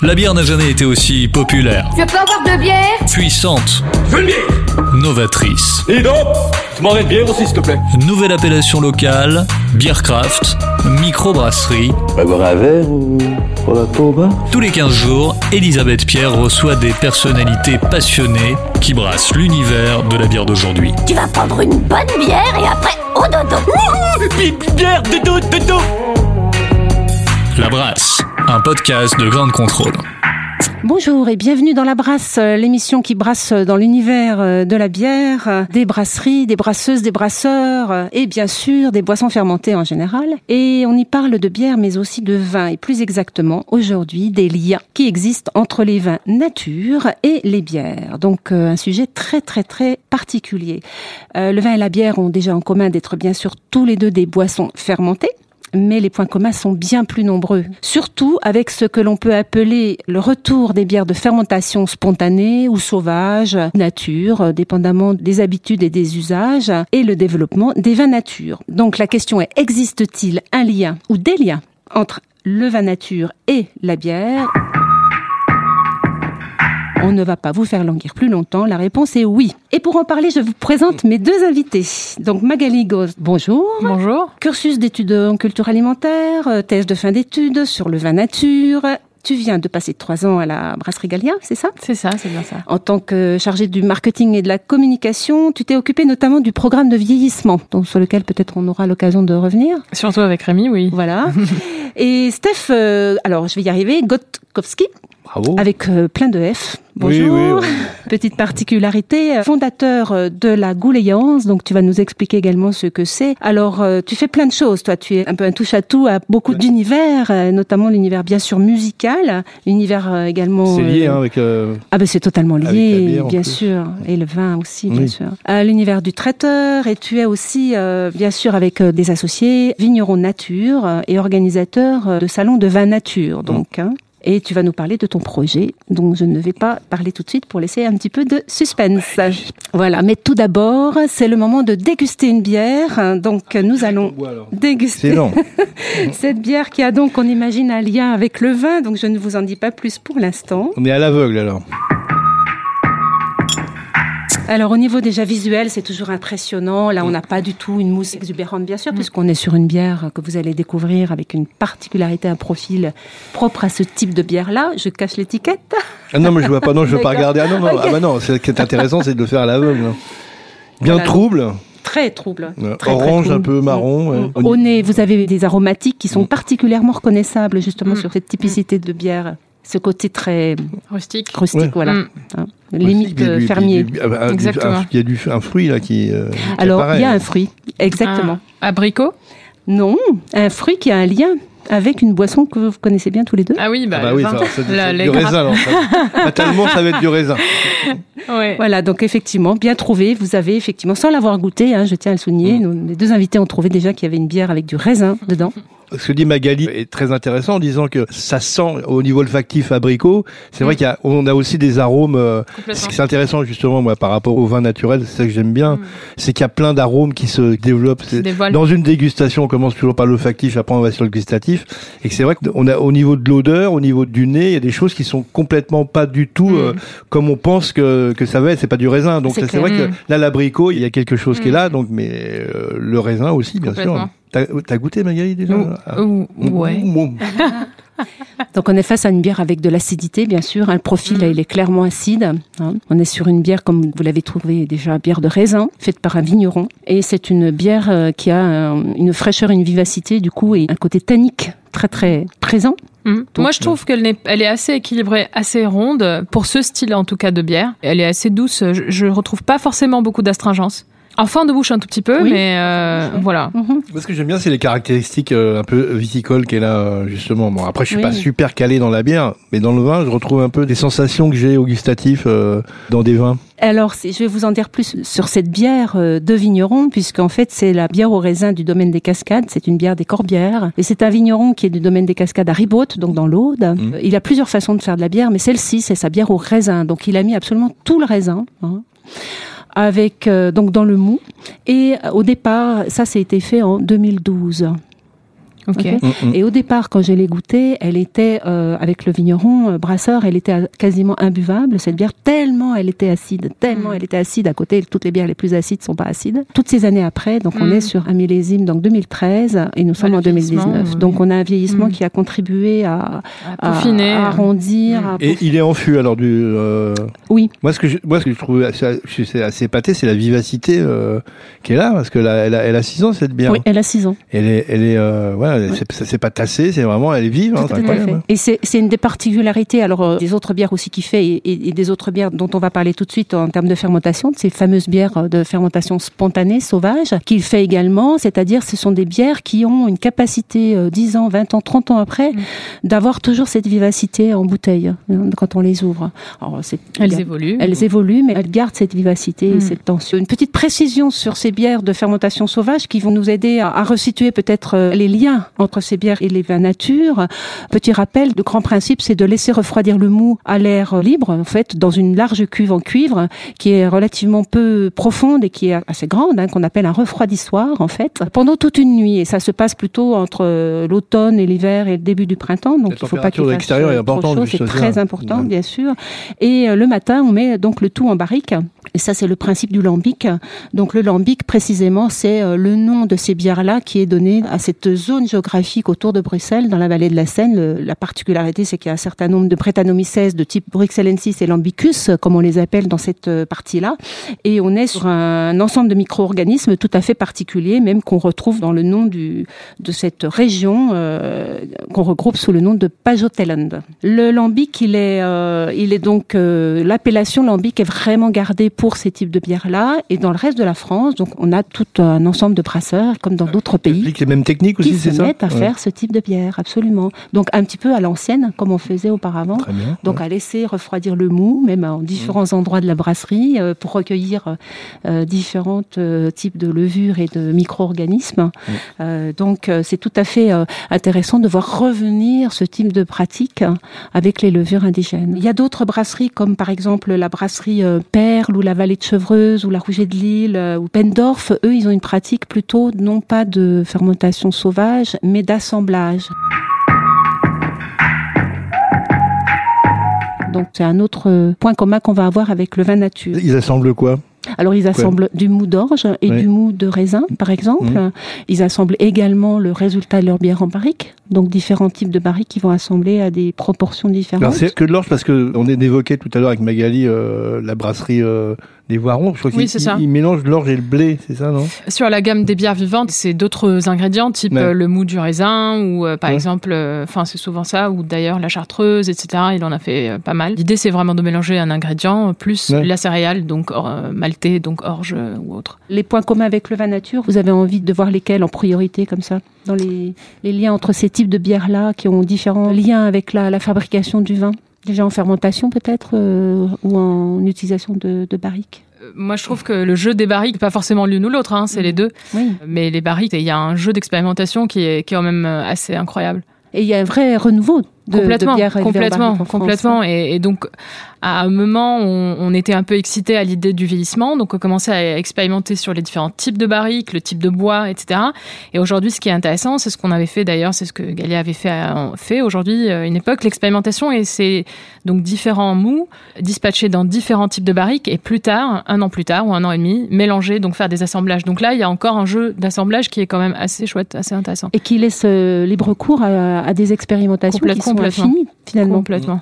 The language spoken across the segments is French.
La bière n'a jamais été aussi populaire, Je peux avoir de bière puissante, Je veux une bière novatrice. Et donc Tu m'en une bière aussi, s'il te plaît. Nouvelle appellation locale, Beercraft, microbrasserie. Va boire un verre ou pour la bar Tous les 15 jours, Elisabeth Pierre reçoit des personnalités passionnées qui brassent l'univers de la bière d'aujourd'hui. Tu vas prendre une bonne bière et après au dodo. Bière, dodo, dodo La Brasse, un podcast de grande contrôle. Bonjour et bienvenue dans La Brasse, euh, l'émission qui brasse dans l'univers euh, de la bière, euh, des brasseries, des brasseuses, des brasseurs euh, et bien sûr des boissons fermentées en général. Et on y parle de bière mais aussi de vin et plus exactement aujourd'hui des liens qui existent entre les vins nature et les bières. Donc euh, un sujet très très très particulier. Euh, le vin et la bière ont déjà en commun d'être bien sûr tous les deux des boissons fermentées mais les points communs sont bien plus nombreux. Surtout avec ce que l'on peut appeler le retour des bières de fermentation spontanée ou sauvage, nature, dépendamment des habitudes et des usages, et le développement des vins nature. Donc la question est, existe-t-il un lien ou des liens entre le vin nature et la bière? On ne va pas vous faire languir plus longtemps. La réponse est oui. Et pour en parler, je vous présente mes deux invités. Donc Magali Ghost, bonjour. Bonjour. Cursus d'études en culture alimentaire, euh, thèse de fin d'études sur le vin nature. Tu viens de passer trois ans à la brasserie Gallia, c'est ça? C'est ça, c'est bien ça. En tant que chargée du marketing et de la communication, tu t'es occupée notamment du programme de vieillissement, donc sur lequel peut-être on aura l'occasion de revenir. Surtout avec Rémi, oui. Voilà. et Steph, euh, alors je vais y arriver, Gotkowski, Bravo. avec euh, plein de F. Bonjour. oui, oui. Petite particularité, euh, fondateur euh, de la Gouléance, donc tu vas nous expliquer également ce que c'est. Alors, tu fais plein de choses, toi, tu es un peu un touche-à-tout à beaucoup d'univers, notamment l'univers bien sûr musical, l'univers également... C'est lié hein, avec. euh, ah ben c'est totalement lié, bière, bien sûr, et le vin aussi, bien sûr. À l'univers du traiteur, et tu es aussi, euh, bien sûr, avec des associés, vignerons nature et organisateurs euh, de salons de vin nature, donc. hein. Et tu vas nous parler de ton projet, dont je ne vais pas parler tout de suite pour laisser un petit peu de suspense. Voilà, mais tout d'abord, c'est le moment de déguster une bière. Donc, nous allons déguster cette bière qui a donc, on imagine, un lien avec le vin. Donc, je ne vous en dis pas plus pour l'instant. On est à l'aveugle alors. Alors au niveau déjà visuel, c'est toujours impressionnant. Là, on n'a pas du tout une mousse exubérante, bien sûr, puisqu'on est sur une bière que vous allez découvrir avec une particularité, un profil propre à ce type de bière-là. Je cache l'étiquette. Ah non, mais je vois pas, non, je veux pas regarder. Ah non, ah bah non, ce qui est intéressant, c'est de le faire à l'aveugle. Bien Voilà. trouble, Très trouble. euh, Très, très orange, trouble. un peu marron. ouais. Mm. Au nez, vous avez des aromatiques qui sont Mm. particulièrement reconnaissables justement Mm. sur cette typicité de bière. Ce côté très Rustique. rustique, Ouais. voilà. Mm. Hein. Aussi, Limite euh, du- fermier. du- ah du- Exactement. un- Il y a du, un fruit là qui. euh, qui Alors, il y a un fruit, exactement. Ah, abricot? Non, un fruit qui a un lien avec une boisson que vous connaissez bien tous les deux. Ah oui, bah, Ah bah le oui, ça, ça- les du raisin alors. ça- Fatalement, ça va être du raisin. Ouais. Voilà, donc effectivement, bien trouvé. Vous avez effectivement, sans l'avoir goûté, hein, je tiens à le souligner, nous, les deux invités ont trouvé déjà qu'il y avait une bière avec du raisin dedans. Ce que dit Magali est très intéressant en disant que ça sent au niveau olfactif abricot. C'est vrai Mm. y a, a aussi des arômes. euh, ce qui est intéressant justement moi par rapport au vin naturel, c'est ça que j'aime bien, Mm. c'est qu'il y a plein d'arômes qui se développent. Se. Dans une dégustation, on commence toujours par l'olfactif, après on va sur le gustatif, et c'est vrai qu'on a au niveau de l'odeur, au niveau du nez, il y a des choses qui sont complètement pas du tout Mm. euh, comme on pense que, que ça va être. C'est pas du raisin, donc C'est vrai que là l'abricot, il y a quelque chose qui est là, donc mais euh, le raisin aussi, bien sûr. T'as goûté Magali déjà? Ou- Ah. ou- ouais. Mm. Donc on est face à une bière avec de l'acidité, bien sûr. hein. Le profil, Mm. là, il est clairement acide. hein. On est sur une bière, comme vous l'avez trouvé déjà, bière de raisin, faite par un vigneron. Et c'est une bière euh, qui a euh, une fraîcheur, une vivacité, du coup, et un côté tannique très très présent. Mm. Moi, je trouve qu'elle est, elle est assez équilibrée, assez ronde pour ce style en tout cas de bière. Elle est assez douce. Je, je retrouve pas forcément beaucoup d'astringence. En fin de bouche un tout petit peu, Oui. mais euh, voilà. Mhm. Moi, ce que j'aime bien, c'est les caractéristiques euh, un peu viticoles qu'elle a, euh, justement. Bon, après, je suis Oui. pas super calé dans la bière, mais dans le vin, je retrouve un peu des sensations que j'ai au gustatif euh, dans des vins. Alors, je vais vous en dire plus sur cette bière euh, de vigneron, puisqu'en fait, c'est la bière au raisin du domaine des Cascades. C'est une bière des Corbières. Et c'est un vigneron qui est du domaine des Cascades à Ribaute, donc dans l'Aude. Mhm. Il a plusieurs façons de faire de la bière, mais celle-ci, c'est sa bière au raisin. Donc, il a mis absolument tout le raisin. hein, avec euh, donc dans le mou et euh, au départ ça ça a été fait en 2012 Ok. Mm, mm. et au départ, quand je l'ai goûtée, elle était euh, avec le vigneron euh, brasseur, elle était euh, quasiment imbuvable cette bière tellement elle était acide, tellement Mm. elle était acide. À côté, toutes les bières les plus acides sont pas acides. Toutes ces années après, donc on Mm. est sur un millésime donc 2013 et nous sommes en 2019. vieillissement, oui. Donc on a un vieillissement Mm. qui a contribué à, À à, peaufiner. à arrondir. Mm. à Et il est en fût, alors, du. euh, Oui. Moi, ce que je, moi, ce que je trouve assez, assez épaté, c'est la vivacité euh, qui est là, parce que là, elle a, elle a 6 ans cette bière. Oui, elle a 6 ans. Elle est, elle est, euh, voilà, c'est- pas tassé, c'est vraiment, elle est vive. Hein. Et c'est c'est une des particularités alors euh, des autres bières aussi qu'il fait et, et- et des autres bières dont on va parler tout de suite en termes de fermentation, de ces fameuses bières euh, de fermentation spontanée, sauvage, qu'il fait également, c'est-à-dire ce sont des bières qui ont une capacité euh, 10 ans, 20 ans, 30 ans après Mm. d'avoir toujours cette vivacité en bouteille hein, quand on les ouvre. Alors, c'est- Elles évoluent. elles évoluent, mais elles gardent cette vivacité et Mm. cette tension. Une petite précision sur ces bières de fermentation sauvage qui vont nous aider à, à resituer peut-être euh, les liens entre ces bières et les vins nature. Petit rappel, le grand principe, c'est de laisser refroidir le mou à l'air libre, en fait, dans une large cuve en cuivre qui est relativement peu profonde et qui est assez grande, hein, qu'on appelle un refroidissoir, en fait, pendant toute une nuit. Et ça se passe plutôt entre euh, l'automne et l'hiver et le début du printemps. Donc, La il faut pas qu'il fasse l'extérieur est importante, C'est très important, bien sûr. Et euh, le matin, on met donc le tout en barrique. Et ça, c'est le principe du lambic. Donc, le lambic, précisément, c'est euh, le nom de ces bières-là qui est donné à cette zone géographique autour de Bruxelles, dans la vallée de la Seine. Le- la particularité, c'est qu'il y a un certain nombre de Brettanomyces de type Bruxellensis et Lambicus, comme on les appelle dans cette euh, partie-là. Et on est sur un ensemble de micro-organismes tout à fait particuliers, même qu'on retrouve dans le nom du, de cette région, euh, qu'on regroupe sous le nom de Pajoteland. Le lambic, il est, euh, il est donc, euh, l'appellation lambic est vraiment gardée pour ces types de bières-là. Et dans le reste de la France, donc, on a tout un ensemble de brasseurs, comme dans d'autres Elle pays les mêmes techniques aussi, c'est ça mettent à Ouais. faire ce type de bière, absolument. Donc un petit peu à l'ancienne, comme on faisait auparavant. Très bien. Donc à laisser refroidir le mou, même en différents endroits de la brasserie, euh, pour recueillir euh, différents euh, types de levures et de micro-organismes. Euh, donc c'est tout à fait intéressant de voir revenir ce type de pratique avec les levures indigènes. Il y a d'autres brasseries comme par exemple la brasserie Perle ou la Vallée de Chevreuse ou la Rouget de Lille ou Pendorf. Eux, ils ont une pratique plutôt non pas de fermentation sauvage, mais d'assemblage. Donc c'est un autre euh, point commun qu'on va avoir avec le vin nature. Ils assemblent quoi? Alors ils assemblent du mou d'orge et du mou de raisin, par exemple. Mhm. Ils assemblent également le résultat de leur bière en barrique. Donc différents types de barriques qui vont assembler à des proportions différentes. Alors c'est que de l'orge parce que on est évoqué tout à l'heure avec Magali euh, la brasserie euh, des Voirons. Je crois Oui, qu'ils c'est ça. ils- mélangent l'orge et le blé, c'est ça, non? Sur la gamme des bières vivantes, c'est d'autres ingrédients, type Ouais. euh, le mou du raisin, ou euh, par Ouais. exemple, euh, enfin c'est souvent ça, ou d'ailleurs la chartreuse, etc. Il en a fait euh, pas mal. L'idée, c'est vraiment de mélanger un ingrédient plus Ouais. la céréale, donc or- euh, maltais, donc orge euh, ou autre. Les points communs avec le vin nature, vous avez envie de voir lesquels en priorité comme ça Dans les, les liens entre ces types de bières-là qui ont différents liens avec la, la fabrication du vin? Déjà en fermentation peut-être euh, ou en utilisation de, de barriques? Moi, je trouve que le jeu des barriques, pas forcément l'une ou l'autre, hein, c'est les deux, Oui. mais les barriques, il y a un jeu d'expérimentation qui est, qui est quand même euh, assez incroyable. Et il y a un vrai renouveau de, complètement, de complètement, complètement. Et, et donc, à un moment, on, on était un peu excité à l'idée du vieillissement, donc on commençait à expérimenter sur les différents types de barriques, le type de bois, etc. Et aujourd'hui, ce qui est intéressant, c'est ce qu'on avait fait d'ailleurs, c'est ce que Galia avait fait, à- fait aujourd'hui, euh, une époque, l'expérimentation, et c'est donc différents mous dispatchés dans différents types de barriques, et plus tard, un an plus tard ou un an et demi, mélangés, donc faire des assemblages. Donc là, il y a encore un jeu d'assemblage qui est quand même assez chouette, assez intéressant. Et qui laisse euh, libre cours à, à des expérimentations qui Complète- sont complètement. infinies finalement. Complètement.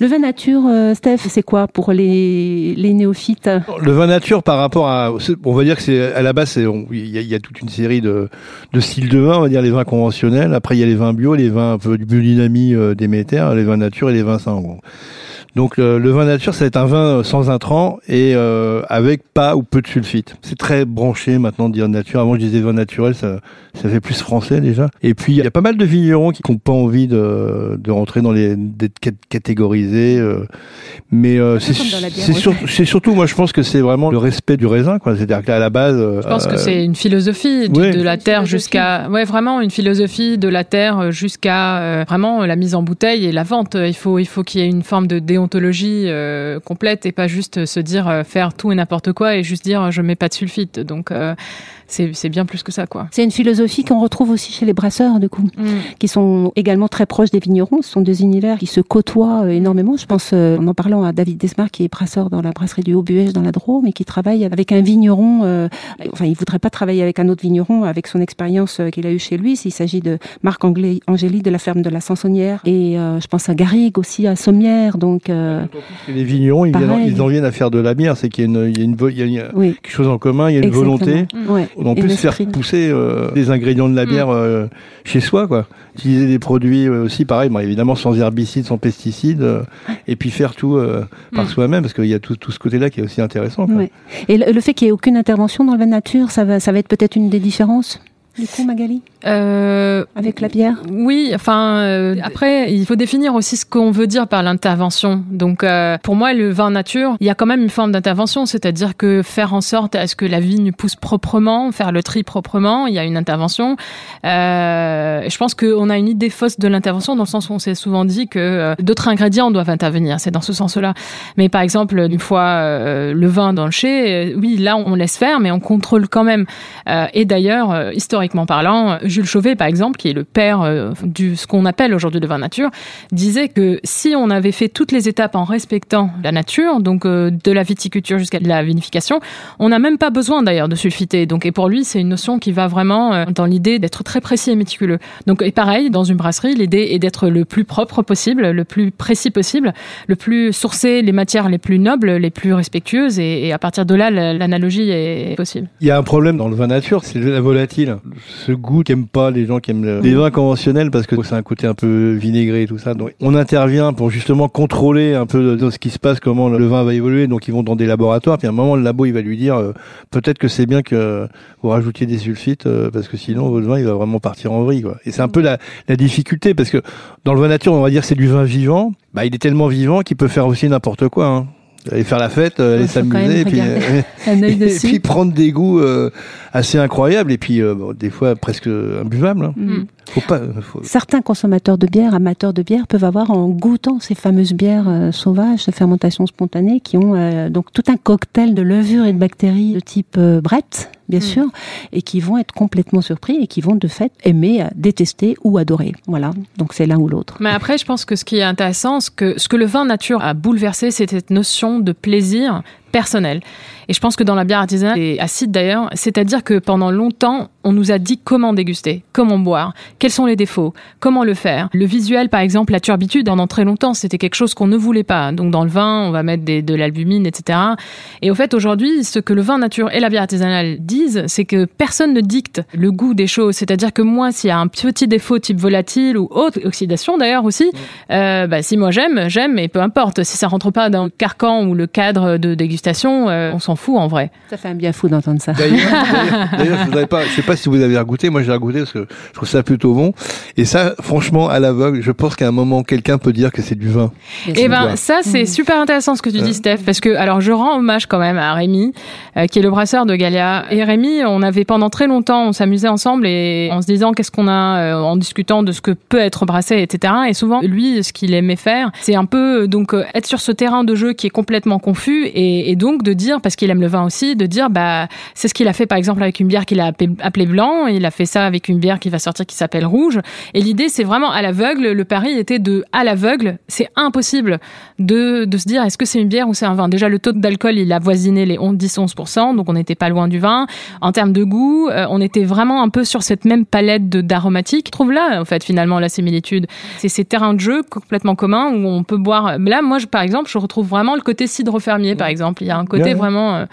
Le vin nature, euh, Steph, c'est quoi pour les, les néophytes Le vin nature par rapport à, on va dire que c'est à la base, il y, a- il y a toute une série de, de styles de vin, on va dire les vins conventionnels. Après, il y a les vins bio, les vins un peu du biodynamie euh, Déméter, les vins nature et les vins sains. Donc le, le vin nature, ça va être un vin euh, sans intrants et euh, avec pas ou peu de sulfite. C'est très branché maintenant de dire nature. Avant je disais vin naturel, ça, ça fait plus français déjà. Et puis il y a pas mal de vignerons qui n'ont pas envie de, de rentrer dans les d'être cat- catégorisés. euh, mais euh, c'est sur- surtout, moi je pense que c'est vraiment le respect du raisin. quoi. C'est-à-dire qu'à la base, euh, Je pense que c'est une philosophie de, ouais. de la terre jusqu'à ouais vraiment une philosophie de la terre jusqu'à euh, vraiment la mise en bouteille et la vente. Il faut il faut qu'il y ait une forme de déontologie euh, complète et pas juste se dire euh, faire tout et n'importe quoi et juste dire je mets pas de sulfite. Donc euh, c'est c'est bien plus que ça quoi. C'est une philosophie qu'on retrouve aussi chez les brasseurs, du coup, qui sont également très proches des vignerons. Ce sont deux univers qui se côtoient euh, énormément. Je pense, euh, en en parlant à David Desmar, qui est brasseur dans la brasserie du Haut-Buège dans la Drôme, et qui travaille avec un vigneron. euh, enfin, il voudrait pas travailler avec un autre vigneron avec son expérience euh, qu'il a eue chez lui. S'il s'agit de Marc Anglais- Angéli de la ferme de la Sansonnière, et euh, je pense à Garrigue aussi, à Sommières. Donc, euh, les vignerons, ils, viennent- ils en viennent à faire de la bière. C'est qu'il y a une, il y a une vo- il y a- il y a oui. quelque chose en commun, il y a une Exactement. volonté. Ouais. En Et plus, faire pousser euh, des ingrédients de la bière euh, chez soi, quoi. Utiliser des produits euh, aussi, pareil, bon, évidemment sans herbicides, sans pesticides, euh, et puis faire tout euh, par Mm. soi-même, parce qu'il y a tout, tout ce côté-là qui est aussi intéressant. quoi. Ouais. Et le, le fait qu'il n'y ait aucune intervention dans le vin nature, ça va, ça va être peut-être une des différences, du coup, Magali, Euh, avec la bière Oui, enfin euh, après il faut définir aussi ce qu'on veut dire par l'intervention. Donc euh, pour moi le vin nature, il y a quand même une forme d'intervention, c'est-à-dire que faire en sorte à ce que la vigne pousse proprement, faire le tri proprement, il y a une intervention. Euh, je pense qu'on a une idée fausse de l'intervention dans le sens où on s'est souvent dit que euh, d'autres ingrédients doivent intervenir. C'est dans ce sens-là. Mais par exemple une fois euh, le vin dans le chai, oui là on laisse faire, mais on contrôle quand même. Euh, et d'ailleurs historiquement parlant, Jules Chauvet, par exemple, qui est le père euh, du ce qu'on appelle aujourd'hui le vin nature, disait que si on avait fait toutes les étapes en respectant la nature, donc euh, de la viticulture jusqu'à la vinification, on n'a même pas besoin d'ailleurs de sulfiter. Donc, et pour lui, c'est une notion qui va vraiment euh, dans l'idée d'être très précis et méticuleux. Donc, et pareil, dans une brasserie, l'idée est d'être le plus propre possible, le plus précis possible, le plus sourcé les matières les plus nobles, les plus respectueuses, et, à partir de là, la- l'analogie est possible. Il y a un problème dans le vin nature, c'est la volatile. Ce goût pas les gens qui aiment le- les vins conventionnels parce que c'est un côté un peu vinaigré et tout ça. Donc on intervient pour justement contrôler un peu ce qui se passe, comment le vin va évoluer. Donc ils vont dans des laboratoires. Puis à un moment, le labo il va lui dire euh, peut-être que c'est bien que vous rajoutiez des sulfites euh, parce que sinon votre vin il va vraiment partir en vrille. Quoi. Et c'est un peu la, la difficulté parce que dans le vin nature, on va dire c'est du vin vivant. Bah il est tellement vivant qu'il peut faire aussi n'importe quoi. Hein. Aller faire la fête, euh, aller s'amuser, et puis, euh, et puis prendre des goûts euh, assez incroyables et puis euh, bon, des fois presque imbuvables. hein. Mm. Faut pas. faut- Certains consommateurs de bière, amateurs de bière, peuvent avoir en goûtant ces fameuses bières euh, sauvages de fermentation spontanée qui ont donc tout un cocktail de levures et de bactéries de type Brett, bien Mm. sûr, et qui vont être complètement surpris et qui vont de fait aimer, euh, détester ou adorer. Voilà, donc c'est l'un ou l'autre. Mais après, je pense que ce qui est intéressant, ce que, ce que le vin nature a bouleversé, c'est cette notion de plaisir personnel. Et je pense que dans la bière artisanale, et acide d'ailleurs, c'est-à-dire que pendant longtemps, on nous a dit comment déguster, comment boire, quels sont les défauts, comment le faire. Le visuel, par exemple, la turbitude, pendant très longtemps, c'était quelque chose qu'on ne voulait pas. Donc dans le vin, on va mettre des, de l'albumine, etc. Et au fait, aujourd'hui, ce que le vin nature et la bière artisanale disent, c'est que personne ne dicte le goût des choses. C'est-à-dire que moi, s'il y a un petit défaut type volatile ou autre, oxydation d'ailleurs aussi, euh, bah, si moi j'aime, j'aime, et peu importe. Si ça rentre pas dans le carcan ou le cadre de dégustation, euh, on s'en fout en vrai. Ça fait un bien fou d'entendre ça. D'ailleurs, je voudrais pas. Je sais pas si vous avez goûté. Moi, j'ai goûté parce que je trouve ça plutôt bon. Et ça, franchement, à l'aveugle, je pense qu'à un moment, quelqu'un peut dire que c'est du vin. Et ben Ouais. ça c'est super intéressant ce que tu dis Steph parce que alors je rends hommage quand même à Rémi euh, qui est le brasseur de Galia et Rémi on avait pendant très longtemps on s'amusait ensemble et en se disant qu'est-ce qu'on a euh, en discutant de ce que peut être brassé etc et souvent lui ce qu'il aimait faire c'est un peu donc euh, être sur ce terrain de jeu qui est complètement confus et, et donc de dire parce qu'il aime le vin aussi de dire bah c'est ce qu'il a fait par exemple avec une bière qu'il a appelée, blanc il a fait ça avec une bière qui va sortir qui s'appelle rouge et l'idée c'est vraiment à l'aveugle le pari était de à l'aveugle c'est impossible de, de se dire est-ce que c'est une bière ou c'est un vin? Déjà, le taux d'alcool, il a voisiné les 10-11%, donc on n'était pas loin du vin. En termes de goût, euh, on était vraiment un peu sur cette même palette d'aromatiques. Je trouve là, en fait, finalement, la similitude. C'est ces terrains de jeu complètement communs où on peut boire. Mais Là, moi, je, par exemple, je retrouve vraiment le côté cidre fermier, par exemple. Il y a un côté vraiment. euh,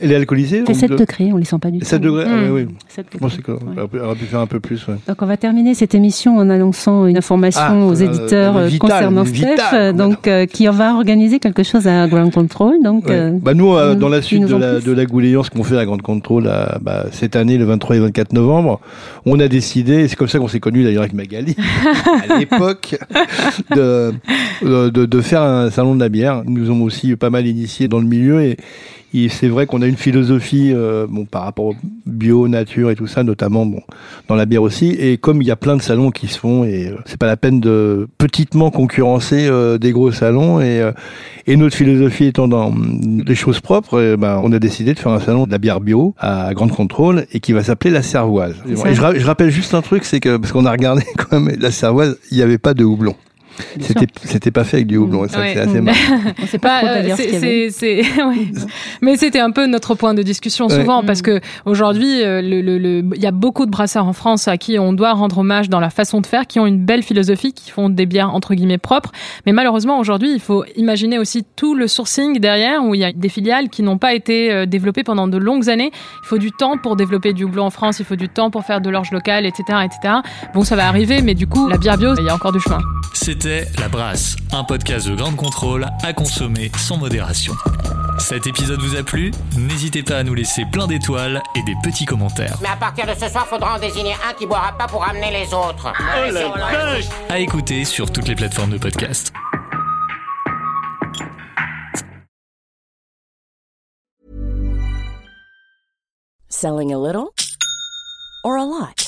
Elle est alcoolisée C'est donc 7 de- degrés, on les sent pas du tout. 7 degrés, ah, oui, oui. 7 Je pensais degrés. qu'on Ouais. aurait pu- aurait pu faire un peu plus. ouais. Donc on va terminer cette émission en annonçant une information Ah, aux euh, éditeurs euh, vital, concernant vital, Steph, euh, donc euh, qui va organiser quelque chose à Ground Control. Donc Ouais. euh, bah nous, euh, dans la suite de la, de la Gouléance qu'on fait à Grande Contrôle à- bah, cette année, le 23 et 24 novembre, on a décidé, et c'est comme ça qu'on s'est connus d'ailleurs avec Magali, à l'époque, de, de, de- de faire un salon de la bière. Ils nous ont aussi pas mal initiés dans le milieu et, et c'est vrai qu'on a une philosophie euh, bon, par rapport au bio, nature et tout ça, notamment bon, dans la bière aussi. Et comme il y a plein de salons qui se font, et euh, c'est pas la peine de petitement concurrencer euh, des gros salons. Et, euh, et notre philosophie étant dans mm, des choses propres, eh ben, on a décidé de faire un salon de la bière bio à Grande Contrôle et qui va s'appeler la Cervoise. C'est Et je, ra- je rappelle juste un truc, c'est que parce qu'on a regardé quand même la Cervoise, il n'y avait pas de houblon. C'était c'était pas fait avec du houblon. Ouais. C'est assez marrant. on sait pas Bah, trop euh, ce ouais. Mais c'était un peu notre point de discussion Ouais. souvent Mm. parce que aujourd'hui, euh, le, le, le- il y a beaucoup de brasseurs en France à qui on doit rendre hommage dans la façon de faire, qui ont une belle philosophie, qui font des bières entre guillemets propres. Mais malheureusement, aujourd'hui, il faut imaginer aussi tout le sourcing derrière où il y a des filiales qui n'ont pas été euh, développées pendant de longues années. Il faut du temps pour développer du houblon en France, il faut du temps pour faire de l'orge locale, etc., etc. Bon, ça va arriver, mais du coup, la bière bio, il y a encore du chemin. C'était La Brasse, un podcast de grande contrôle à consommer sans modération. Cet épisode vous a plu? N'hésitez pas à nous laisser plein d'étoiles et des petits commentaires. Mais à partir de ce soir, faudra en désigner un qui boira pas pour amener les autres. Oh la vache À écouter sur toutes les plateformes de podcast. Selling a little or a lot?